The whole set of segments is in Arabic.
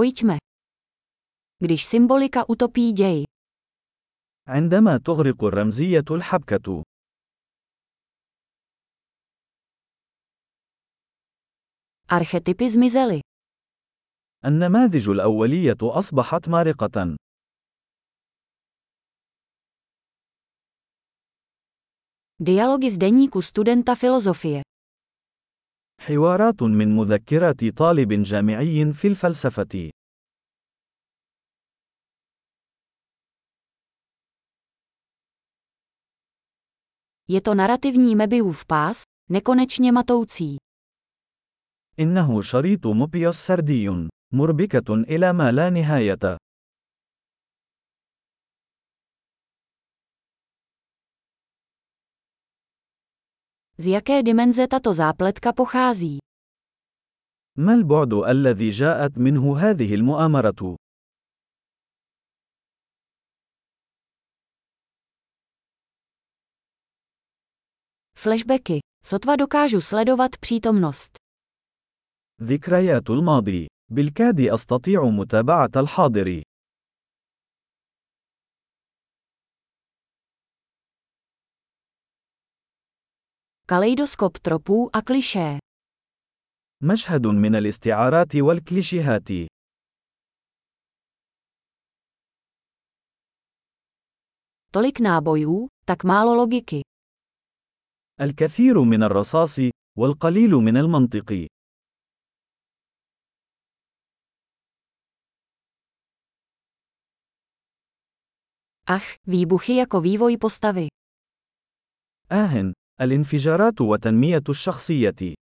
Pojďme. Když symbolika utopí děj. عندما تغرق الرمزية الحبكة. Archetypy zmizely. النماذج الأولية أصبحت مارقة. Dialogy z deníku studenta filozofie. حوارات من مذكرات طالب جامعي في الفلسفة. Je to narativní Mebiův pás, nekonečně matoucí. إنه شريط موبيوس سردي، مربكة إلى ما لا نهاية. Z jaké dimenze tato zápletka pochází? ما البعد الذي جاءت منه هذه المؤامرة؟ Flashbacky. Sotva dokážu sledovat přítomnost. ذكريات الماضي. بالكاد أستطيع متابعة الحاضر. كاليدوسكوب تروبو أكليشي. مشهد من الاستعارات والكليشيهات. تولك نابويو، تك مالو لوجيكي. الكثير من الرصاص والقليل من المنطق. أخ، ويبوخي يكو ويفوي بوستافي. آهن، الانفجارات وتنمية الشخصية.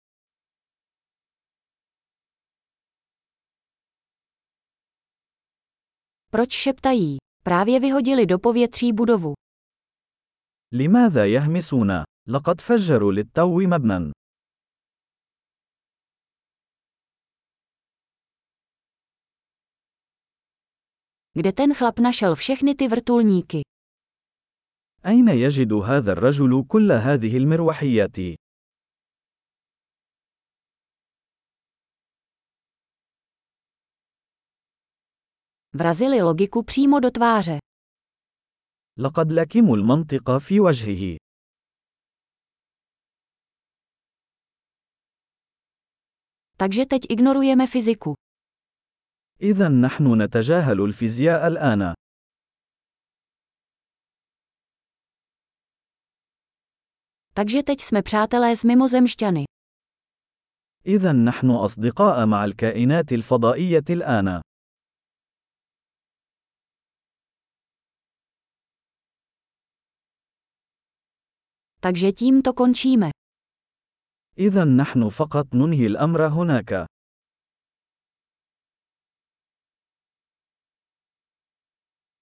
Proč šeptají? Právě vyhodili do povětří budovu. لماذا يهمسون؟ لقد فجروا للتو مبنى. Kde ten chlap našel všechny ty vrtulníky? أين يجد هذا الرجل كل هذه المروحيات؟ Vrazili logiku přímo do tváře. لقد لكموا المنطق في وجهه. Takže teď ignorujeme fyziku. إذا نحن نتجاهل الفيزياء الآن. Takže teď jsme přátelé s mimozemšťany. إذا نحن أصدقاء مع الكائنات الفضائية الآن. Takže tím to končíme. إذا نحن فقط ننهي الأمر هناك.